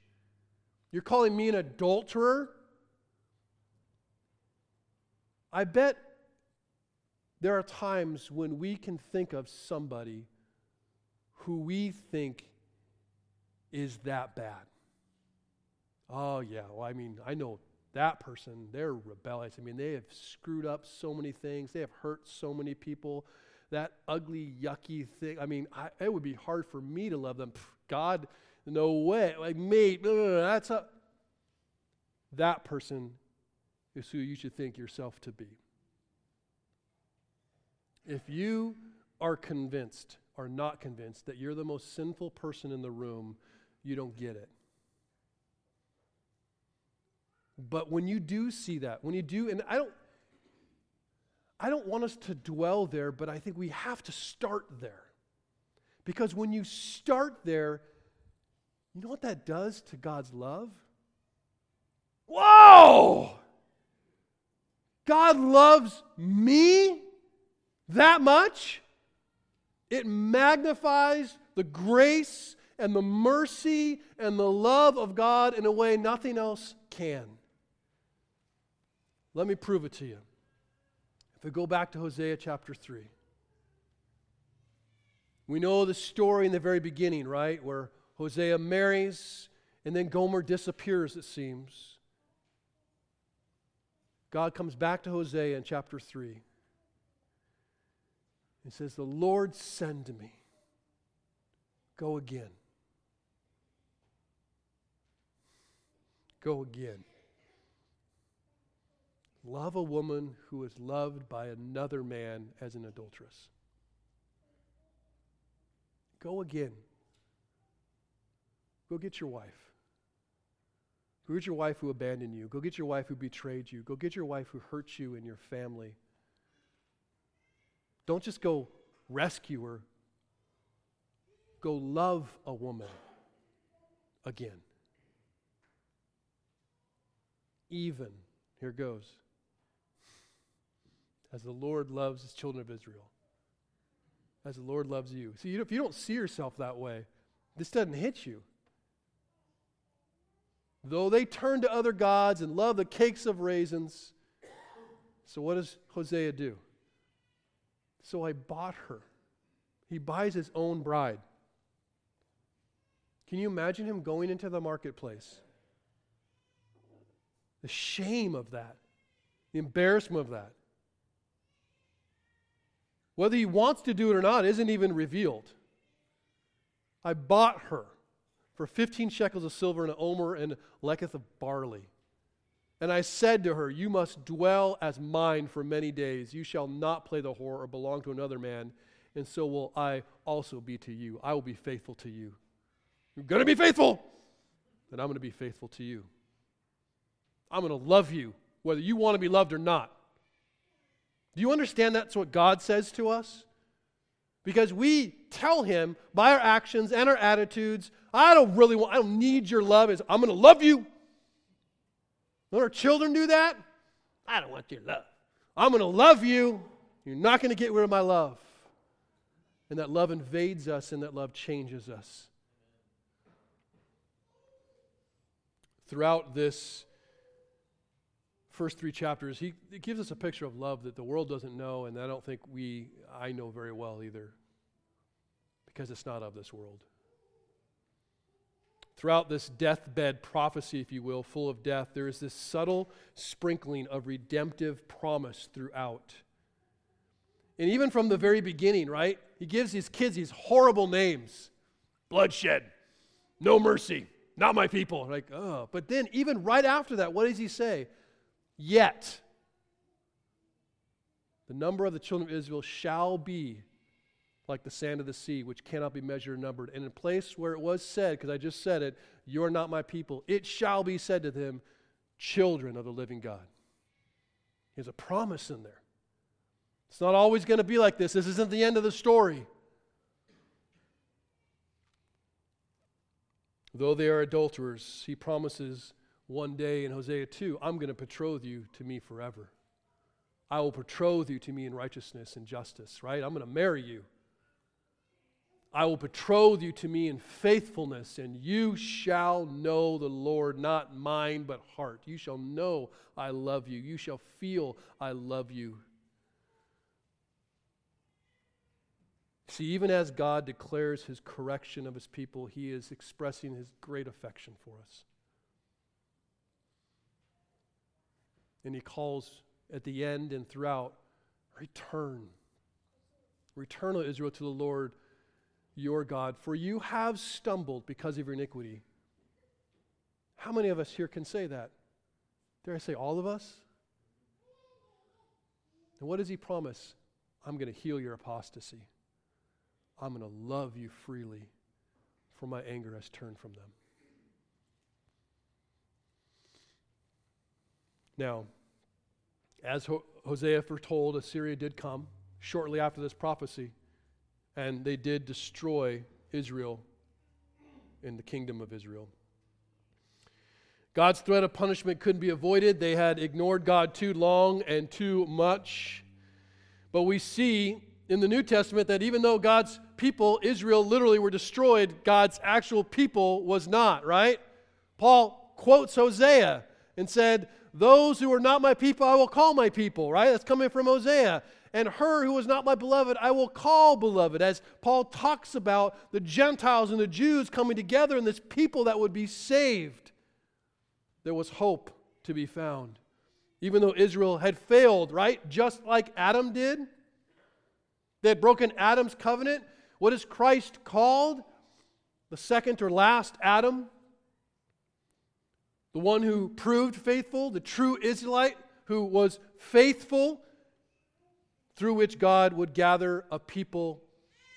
You're calling me an adulterer? I bet there are times when we can think of somebody who we think is that bad. Oh, yeah, well, I mean, I know that person, they're rebellious. I mean, they have screwed up so many things, they have hurt so many people. That ugly, yucky thing, I mean, I, it would be hard for me to love them. Pff, God, no way. Like, mate, that's a. That person is who you should think yourself to be. If you are convinced or not convinced that you're the most sinful person in the room, you don't get it. But when you do see that, when you do, and I don't, I don't want us to dwell there, but I think we have to start there. Because when you start there, you know what that does to God's love? Whoa! God loves me that much? It magnifies the grace and the mercy and the love of God in a way nothing else can. Let me prove it to you. If we go back to Hosea chapter 3, we know the story in the very beginning, right? Where Hosea marries and then Gomer disappears, it seems. God comes back to Hosea in chapter 3. He says, The Lord send me. Go again. Go again. Love a woman who is loved by another man as an adulteress. Go again. Go get your wife. Go get your wife who abandoned you. Go get your wife who betrayed you. Go get your wife who hurt you and your family. Don't just go rescue her, go love a woman again. Even, here goes, as the Lord loves his children of Israel, as the Lord loves you. See, if you don't see yourself that way, this doesn't hit you. Though they turn to other gods and love the cakes of raisins, so what does Hosea do? So I bought her. He buys his own bride. Can you imagine him going into the marketplace? The shame of that, the embarrassment of that. Whether he wants to do it or not isn't even revealed. I bought her for 15 shekels of silver and an omer and leketh of barley. And I said to her, You must dwell as mine for many days. You shall not play the whore or belong to another man, and so will I also be to you. I will be faithful to you. You're going to be faithful, then I'm going to be faithful to you. I'm going to love you, whether you want to be loved or not. Do you understand that's what God says to us? Because we tell him by our actions and our attitudes, I don't really want, I don't need your love. I'm going to love you. Don't our children do that? I don't want your love. I'm going to love you. You're not going to get rid of my love. and that love invades us and that love changes us. Throughout this first three chapters, he, gives us a picture of love that the world doesn't know, and I don't think we, I know very well either, because it's not of this world. Throughout this deathbed prophecy, if you will, full of death, there is this subtle sprinkling of redemptive promise throughout. And even from the very beginning, right? He gives these kids these horrible names bloodshed, no mercy, not my people. Like, oh. But then, even right after that, what does he say? Yet, the number of the children of Israel shall be like the sand of the sea, which cannot be measured or numbered. And in place where it was said, because I just said it, you're not my people, it shall be said to them, children of the living God. There's a promise in there. It's not always going to be like this. This isn't the end of the story. Though they are adulterers, he promises one day in Hosea 2 I'm going to betroth you to me forever. I will betroth you to me in righteousness and justice, right? I'm going to marry you. I will betroth you to me in faithfulness, and you shall know the Lord, not mind, but heart. You shall know I love you. You shall feel I love you. See, even as God declares his correction of his people, he is expressing his great affection for us. And he calls at the end and throughout, return. Return, O Israel, to the Lord your God, for you have stumbled because of your iniquity. How many of us here can say that? Dare I say all of us? And what does he promise? I'm going to heal your apostasy. I'm going to love you freely, for my anger has turned from them. Now, as Hosea foretold, Assyria did come shortly after this prophecy, and they did destroy Israel in the kingdom of Israel. God's threat of punishment couldn't be avoided. They had ignored God too long and too much. But we see in the New Testament that even though God's people, Israel, literally were destroyed, God's actual people was not, right? Paul quotes Hosea and said, Those who are not my people, I will call my people, right? That's coming from Hosea. And her who was not my beloved, I will call beloved. As Paul talks about the Gentiles and the Jews coming together and this people that would be saved, there was hope to be found. Even though Israel had failed, right? Just like Adam did. They had broken Adam's covenant. What is Christ called? The second or last Adam. The one who proved faithful, the true Israelite who was faithful, through which God would gather a people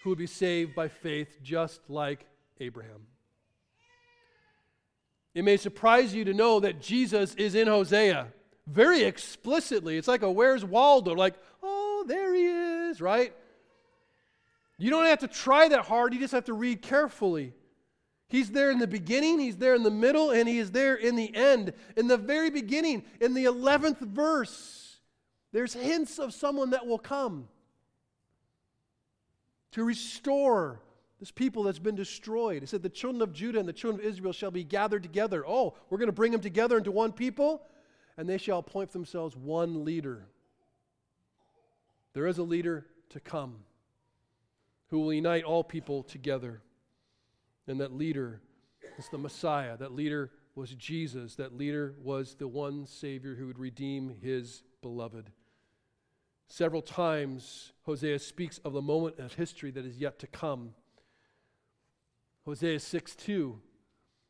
who would be saved by faith, just like Abraham. It may surprise you to know that Jesus is in Hosea very explicitly. It's like a Where's Waldo? Like, oh, there he is, right? You don't have to try that hard, you just have to read carefully. He's there in the beginning, he's there in the middle, and he is there in the end. In the very beginning, in the 11th verse, there's hints of someone that will come to restore this people that's been destroyed. He said, The children of Judah and the children of Israel shall be gathered together. Oh, we're going to bring them together into one people, and they shall appoint themselves one leader. There is a leader to come who will unite all people together. And that leader is the Messiah. That leader was Jesus. That leader was the one Savior who would redeem his beloved. Several times, Hosea speaks of the moment of history that is yet to come. Hosea 6 2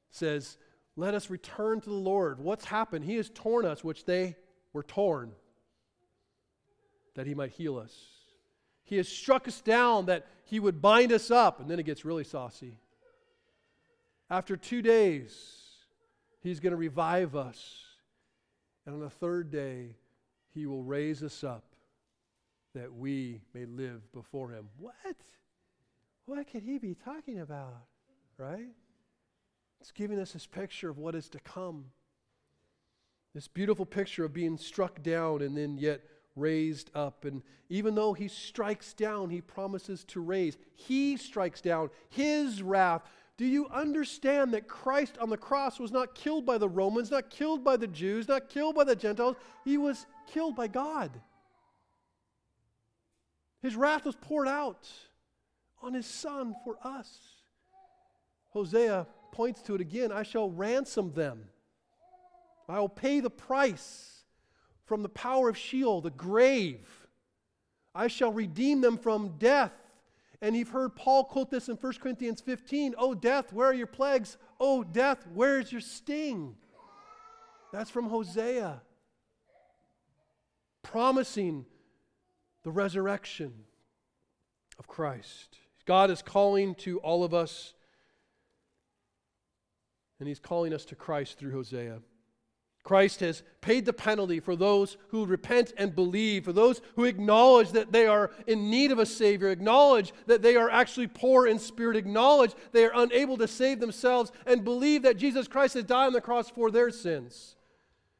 says, Let us return to the Lord. What's happened? He has torn us, which they were torn, that he might heal us. He has struck us down that he would bind us up. And then it gets really saucy. After two days, he's going to revive us. And on the third day, he will raise us up that we may live before him. What? What could he be talking about? Right? It's giving us this picture of what is to come. This beautiful picture of being struck down and then yet raised up. And even though he strikes down, he promises to raise. He strikes down his wrath. Do you understand that Christ on the cross was not killed by the Romans, not killed by the Jews, not killed by the Gentiles? He was killed by God. His wrath was poured out on his son for us. Hosea points to it again I shall ransom them, I will pay the price from the power of Sheol, the grave. I shall redeem them from death. And you've heard Paul quote this in 1 Corinthians 15 Oh, death, where are your plagues? Oh, death, where is your sting? That's from Hosea, promising the resurrection of Christ. God is calling to all of us, and He's calling us to Christ through Hosea. Christ has paid the penalty for those who repent and believe, for those who acknowledge that they are in need of a Savior, acknowledge that they are actually poor in spirit, acknowledge they are unable to save themselves, and believe that Jesus Christ has died on the cross for their sins.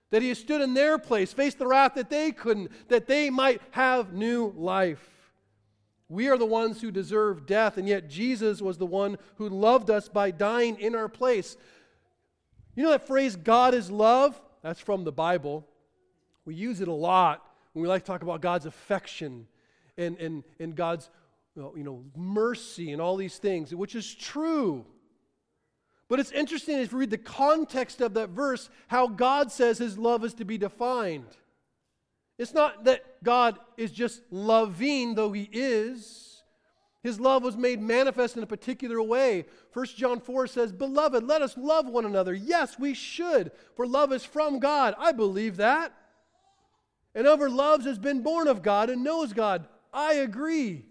That He has stood in their place, faced the wrath that they couldn't, that they might have new life. We are the ones who deserve death, and yet Jesus was the one who loved us by dying in our place. You know that phrase, God is love? That's from the Bible. We use it a lot when we like to talk about God's affection and, and, and God's you know, mercy and all these things, which is true. But it's interesting if you read the context of that verse, how God says his love is to be defined. It's not that God is just loving, though he is. His love was made manifest in a particular way. 1 John 4 says, Beloved, let us love one another. Yes, we should, for love is from God. I believe that. And whoever loves has been born of God and knows God. I agree.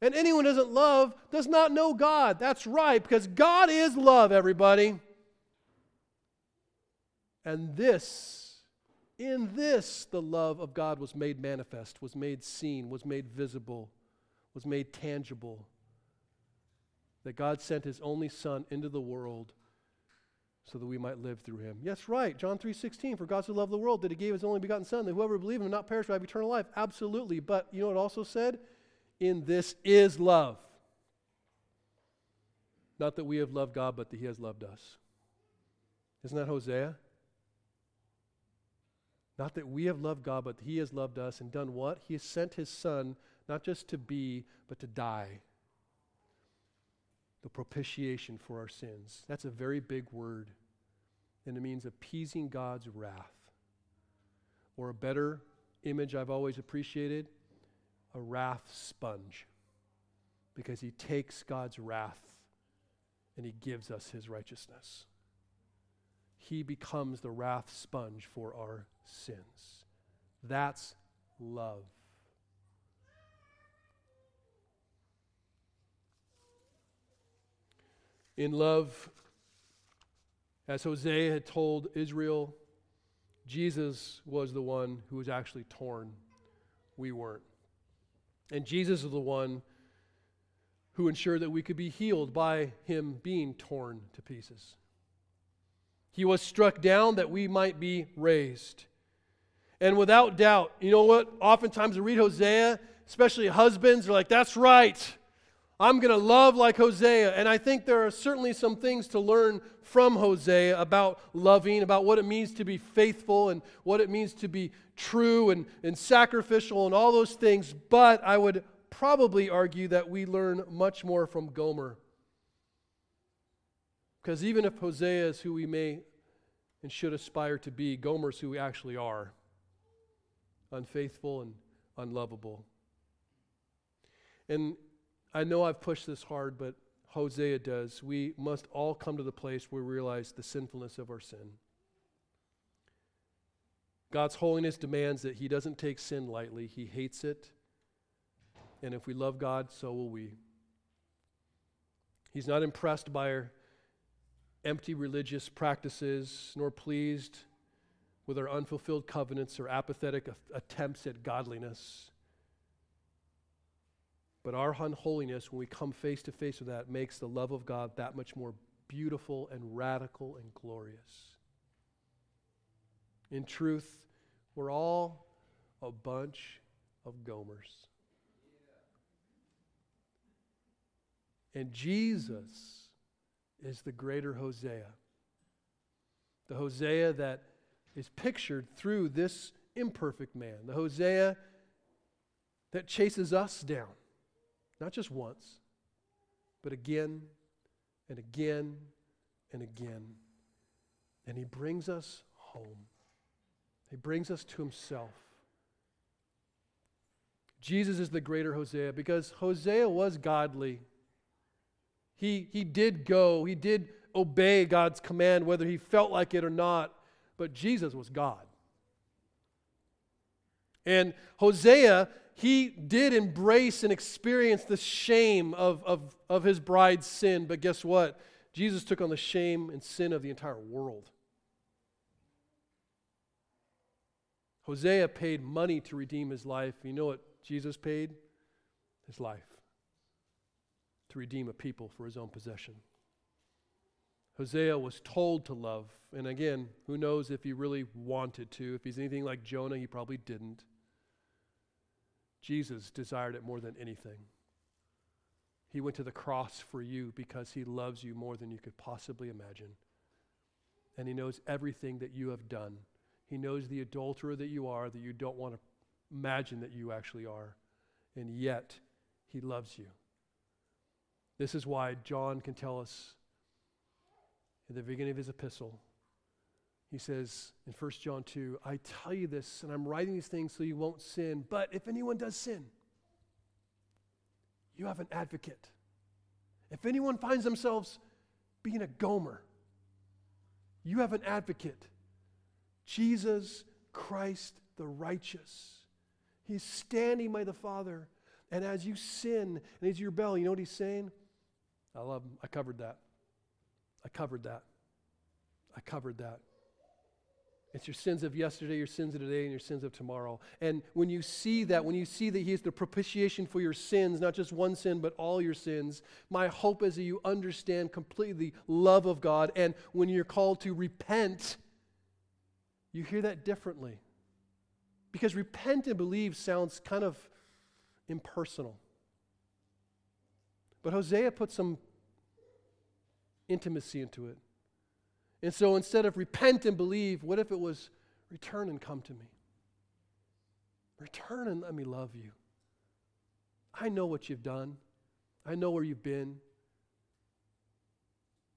And anyone who doesn't love does not know God. That's right, because God is love, everybody. And this, in this, the love of God was made manifest, was made seen, was made visible was made tangible. That God sent his only son into the world so that we might live through him. Yes, right. John 3:16, for God so loved the world that he gave his only begotten son that whoever believes in him not perish but have eternal life. Absolutely. But you know what also said? In this is love. Not that we have loved God, but that he has loved us. Isn't that Hosea? Not that we have loved God, but he has loved us and done what? He has sent his son not just to be, but to die. The propitiation for our sins. That's a very big word. And it means appeasing God's wrath. Or a better image I've always appreciated a wrath sponge. Because he takes God's wrath and he gives us his righteousness. He becomes the wrath sponge for our sins. That's love. In love, as Hosea had told Israel, Jesus was the one who was actually torn. We weren't. And Jesus is the one who ensured that we could be healed by him being torn to pieces. He was struck down that we might be raised. And without doubt, you know what? Oftentimes we read Hosea, especially husbands, are like, that's right. I'm going to love like Hosea. And I think there are certainly some things to learn from Hosea about loving, about what it means to be faithful and what it means to be true and, and sacrificial and all those things. But I would probably argue that we learn much more from Gomer. Because even if Hosea is who we may and should aspire to be, Gomer's who we actually are unfaithful and unlovable. And I know I've pushed this hard, but Hosea does. We must all come to the place where we realize the sinfulness of our sin. God's holiness demands that He doesn't take sin lightly, He hates it. And if we love God, so will we. He's not impressed by our empty religious practices, nor pleased with our unfulfilled covenants or apathetic attempts at godliness. But our unholiness, when we come face to face with that, makes the love of God that much more beautiful and radical and glorious. In truth, we're all a bunch of Gomers. And Jesus is the greater Hosea. The Hosea that is pictured through this imperfect man. The Hosea that chases us down, not just once, but again and again and again. And he brings us home, he brings us to himself. Jesus is the greater Hosea because Hosea was godly. He, he did go, he did obey God's command, whether he felt like it or not, but Jesus was God. And Hosea, he did embrace and experience the shame of, of, of his bride's sin, but guess what? Jesus took on the shame and sin of the entire world. Hosea paid money to redeem his life. You know what Jesus paid? His life to redeem a people for his own possession. Hosea was told to love. And again, who knows if he really wanted to. If he's anything like Jonah, he probably didn't. Jesus desired it more than anything. He went to the cross for you because he loves you more than you could possibly imagine. And he knows everything that you have done. He knows the adulterer that you are, that you don't want to imagine that you actually are. And yet, he loves you. This is why John can tell us at the beginning of his epistle, he says in 1 John 2, I tell you this, and I'm writing these things so you won't sin. But if anyone does sin, you have an advocate. If anyone finds themselves being a Gomer, you have an advocate. Jesus Christ the righteous. He's standing by the Father. And as you sin and as you rebel, you know what he's saying? I love him. I covered that. I covered that. I covered that. It's your sins of yesterday, your sins of today, and your sins of tomorrow. And when you see that, when you see that He is the propitiation for your sins, not just one sin, but all your sins, my hope is that you understand completely the love of God. And when you're called to repent, you hear that differently. Because repent and believe sounds kind of impersonal. But Hosea put some intimacy into it. And so instead of repent and believe, what if it was return and come to me? Return and let me love you. I know what you've done, I know where you've been.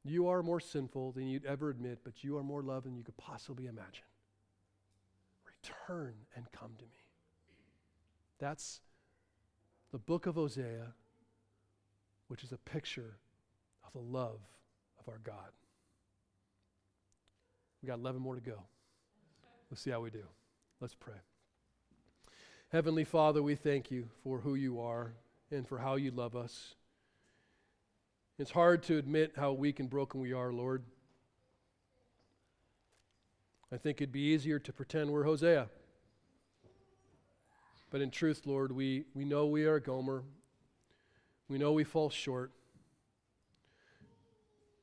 You are more sinful than you'd ever admit, but you are more loved than you could possibly imagine. Return and come to me. That's the book of Hosea, which is a picture of the love of our God. We got 11 more to go. Let's see how we do. Let's pray. Heavenly Father, we thank you for who you are and for how you love us. It's hard to admit how weak and broken we are, Lord. I think it'd be easier to pretend we're Hosea. But in truth, Lord, we, we know we are Gomer. We know we fall short.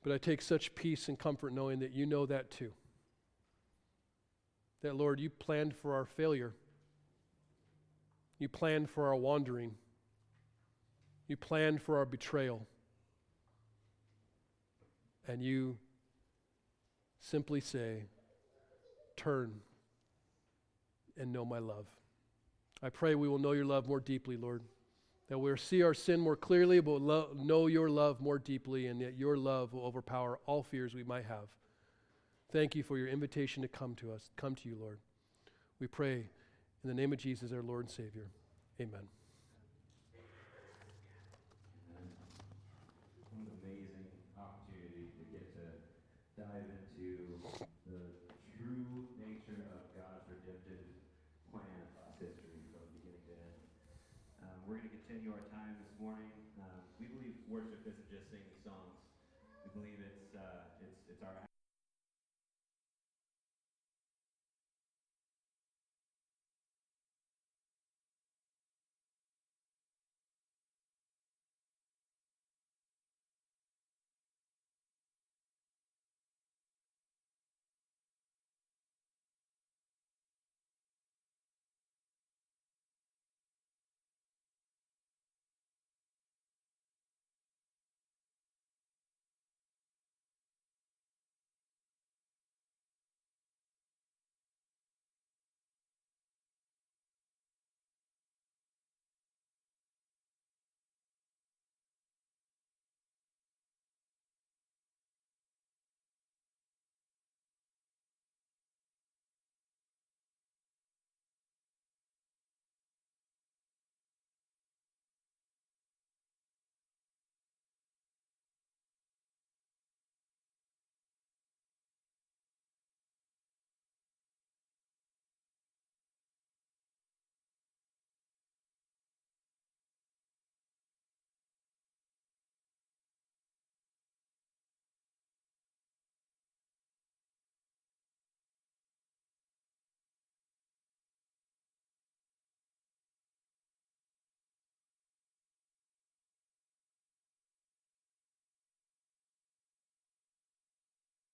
But I take such peace and comfort knowing that you know that too that, Lord, you planned for our failure. You planned for our wandering. You planned for our betrayal. And you simply say, Turn and know my love. I pray we will know your love more deeply, Lord. That we'll see our sin more clearly, but we'll know your love more deeply, and that your love will overpower all fears we might have. Thank you for your invitation to come to us, come to you, Lord. We pray in the name of Jesus, our Lord and Savior. Amen.